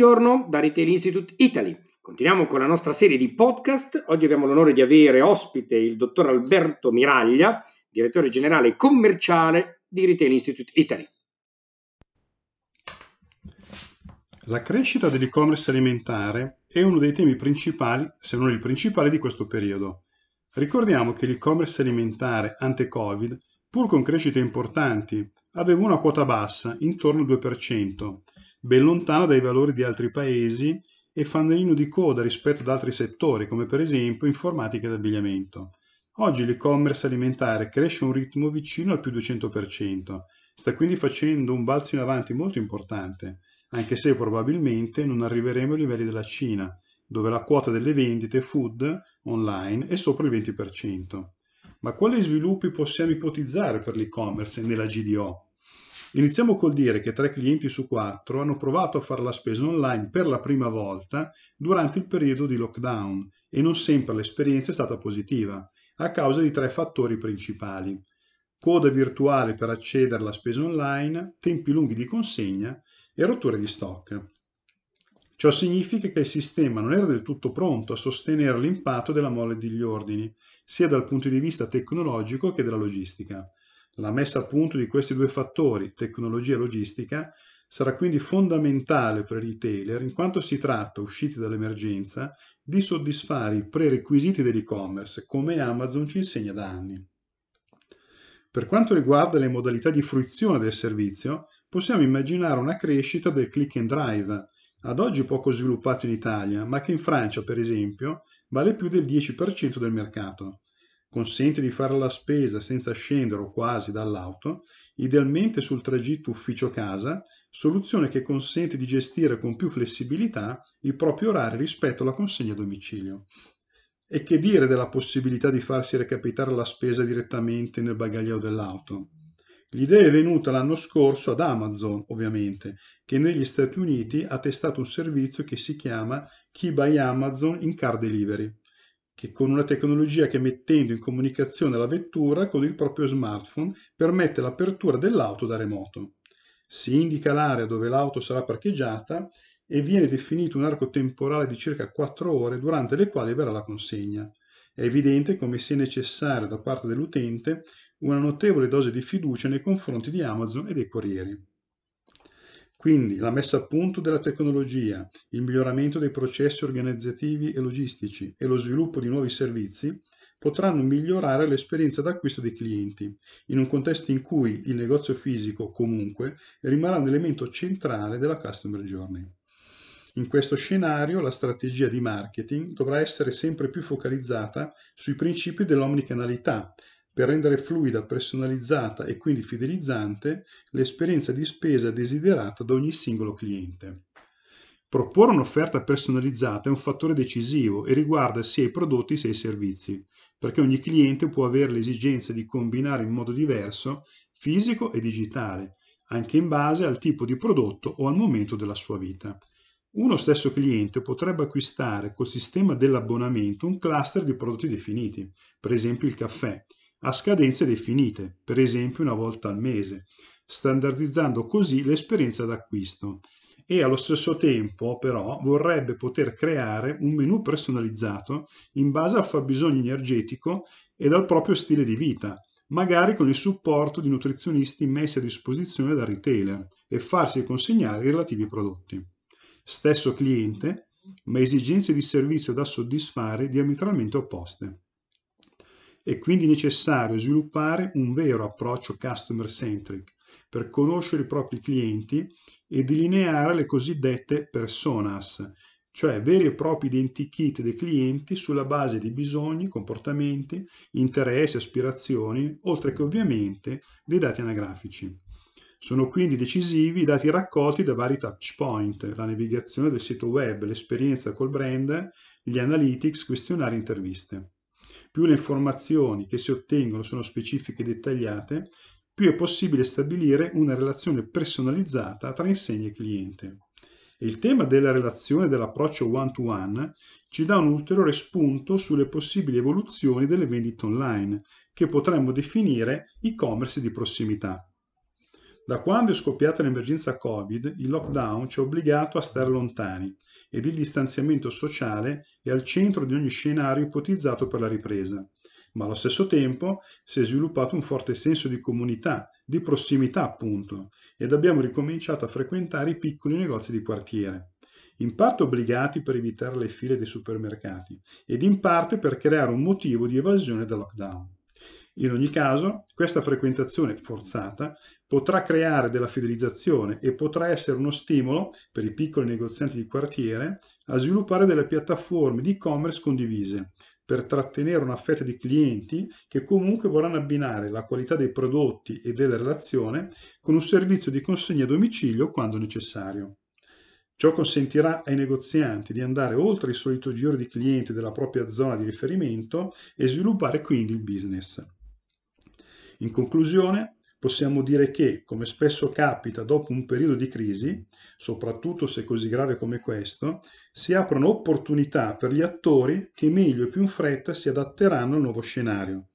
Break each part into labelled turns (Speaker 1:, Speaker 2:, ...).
Speaker 1: Buongiorno da Retail Institute Italy. Continuiamo con la nostra serie di podcast. Oggi abbiamo l'onore di avere ospite il dottor Alberto Miraglia, direttore generale commerciale di Retail Institute Italy.
Speaker 2: La crescita dell'e-commerce alimentare è uno dei temi principali, se non il principale, di questo periodo. Ricordiamo che l'e-commerce alimentare ante-Covid, pur con crescite importanti, aveva una quota bassa, intorno al 2%, ben lontana dai valori di altri paesi e fanalino di coda rispetto ad altri settori, come per esempio informatica ed abbigliamento. Oggi l'e-commerce alimentare cresce a un ritmo vicino al più 200%, sta quindi facendo un balzo in avanti molto importante, anche se probabilmente non arriveremo ai livelli della Cina, dove la quota delle vendite food online è sopra il 20%. Ma quali sviluppi possiamo ipotizzare per l'e-commerce nella GDO? Iniziamo col dire che tre clienti su quattro hanno provato a fare la spesa online per la prima volta durante il periodo di lockdown e non sempre l'esperienza è stata positiva, a causa di tre fattori principali. Coda virtuale per accedere alla spesa online, tempi lunghi di consegna e rotture di stock. Ciò significa che il sistema non era del tutto pronto a sostenere l'impatto della mole degli ordini, sia dal punto di vista tecnologico che della logistica. La messa a punto di questi due fattori, tecnologia e logistica, sarà quindi fondamentale per i retailer in quanto si tratta, usciti dall'emergenza, di soddisfare i prerequisiti dell'e-commerce, come Amazon ci insegna da anni. Per quanto riguarda le modalità di fruizione del servizio, possiamo immaginare una crescita del click and drive, ad oggi poco sviluppato in Italia, ma che in Francia, per esempio, vale più del 10% del mercato consente di fare la spesa senza scendere o quasi dall'auto, idealmente sul tragitto ufficio-casa, soluzione che consente di gestire con più flessibilità i propri orari rispetto alla consegna a domicilio. E che dire della possibilità di farsi recapitare la spesa direttamente nel bagagliaio dell'auto? L'idea è venuta l'anno scorso ad Amazon, ovviamente, che negli Stati Uniti ha testato un servizio che si chiama Key by Amazon in Car Delivery che con una tecnologia che mettendo in comunicazione la vettura con il proprio smartphone permette l'apertura dell'auto da remoto. Si indica l'area dove l'auto sarà parcheggiata e viene definito un arco temporale di circa 4 ore durante le quali verrà la consegna. È evidente come sia necessaria da parte dell'utente una notevole dose di fiducia nei confronti di Amazon e dei corrieri. Quindi la messa a punto della tecnologia, il miglioramento dei processi organizzativi e logistici e lo sviluppo di nuovi servizi potranno migliorare l'esperienza d'acquisto dei clienti, in un contesto in cui il negozio fisico comunque rimarrà un elemento centrale della customer journey. In questo scenario la strategia di marketing dovrà essere sempre più focalizzata sui principi dell'omnicanalità, per rendere fluida, personalizzata e quindi fidelizzante l'esperienza di spesa desiderata da ogni singolo cliente. Proporre un'offerta personalizzata è un fattore decisivo e riguarda sia i prodotti sia i servizi, perché ogni cliente può avere l'esigenza di combinare in modo diverso fisico e digitale, anche in base al tipo di prodotto o al momento della sua vita. Uno stesso cliente potrebbe acquistare col sistema dell'abbonamento un cluster di prodotti definiti, per esempio il caffè, a scadenze definite, per esempio una volta al mese, standardizzando così l'esperienza d'acquisto e allo stesso tempo però vorrebbe poter creare un menu personalizzato in base al fabbisogno energetico e dal proprio stile di vita, magari con il supporto di nutrizionisti messi a disposizione dal retailer e farsi consegnare i relativi prodotti. Stesso cliente, ma esigenze di servizio da soddisfare diametralmente opposte. È quindi necessario sviluppare un vero approccio customer centric per conoscere i propri clienti e delineare le cosiddette personas, cioè veri e propri identikit dei clienti sulla base di bisogni, comportamenti, interessi, aspirazioni, oltre che ovviamente dei dati anagrafici. Sono quindi decisivi i dati raccolti da vari touchpoint, la navigazione del sito web, l'esperienza col brand, gli analytics, questionari e interviste. Più le informazioni che si ottengono sono specifiche e dettagliate, più è possibile stabilire una relazione personalizzata tra insegna e cliente. E il tema della relazione dell'approccio one-to-one ci dà un ulteriore spunto sulle possibili evoluzioni delle vendite online, che potremmo definire e-commerce di prossimità. Da quando è scoppiata l'emergenza Covid, il lockdown ci ha obbligato a stare lontani ed il distanziamento sociale è al centro di ogni scenario ipotizzato per la ripresa. Ma allo stesso tempo si è sviluppato un forte senso di comunità, di prossimità appunto, ed abbiamo ricominciato a frequentare i piccoli negozi di quartiere in parte obbligati per evitare le file dei supermercati ed in parte per creare un motivo di evasione dal lockdown. In ogni caso, questa frequentazione forzata potrà creare della fidelizzazione e potrà essere uno stimolo per i piccoli negozianti di quartiere a sviluppare delle piattaforme di e-commerce condivise per trattenere una fetta di clienti che comunque vorranno abbinare la qualità dei prodotti e della relazione con un servizio di consegna a domicilio quando necessario. Ciò consentirà ai negozianti di andare oltre il solito giro di clienti della propria zona di riferimento e sviluppare quindi il business. In conclusione, possiamo dire che, come spesso capita dopo un periodo di crisi, soprattutto se così grave come questo, si aprono opportunità per gli attori che meglio e più in fretta si adatteranno al nuovo scenario.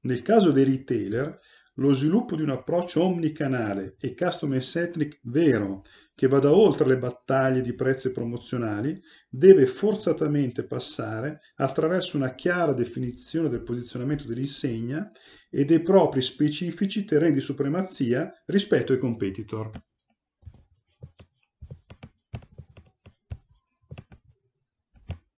Speaker 2: Nel caso dei retailer, lo sviluppo di un approccio omnicanale e customer centric vero, che vada oltre le battaglie di prezzi promozionali, deve forzatamente passare attraverso una chiara definizione del posizionamento dell'insegna e dei propri specifici terreni di supremazia rispetto ai competitor.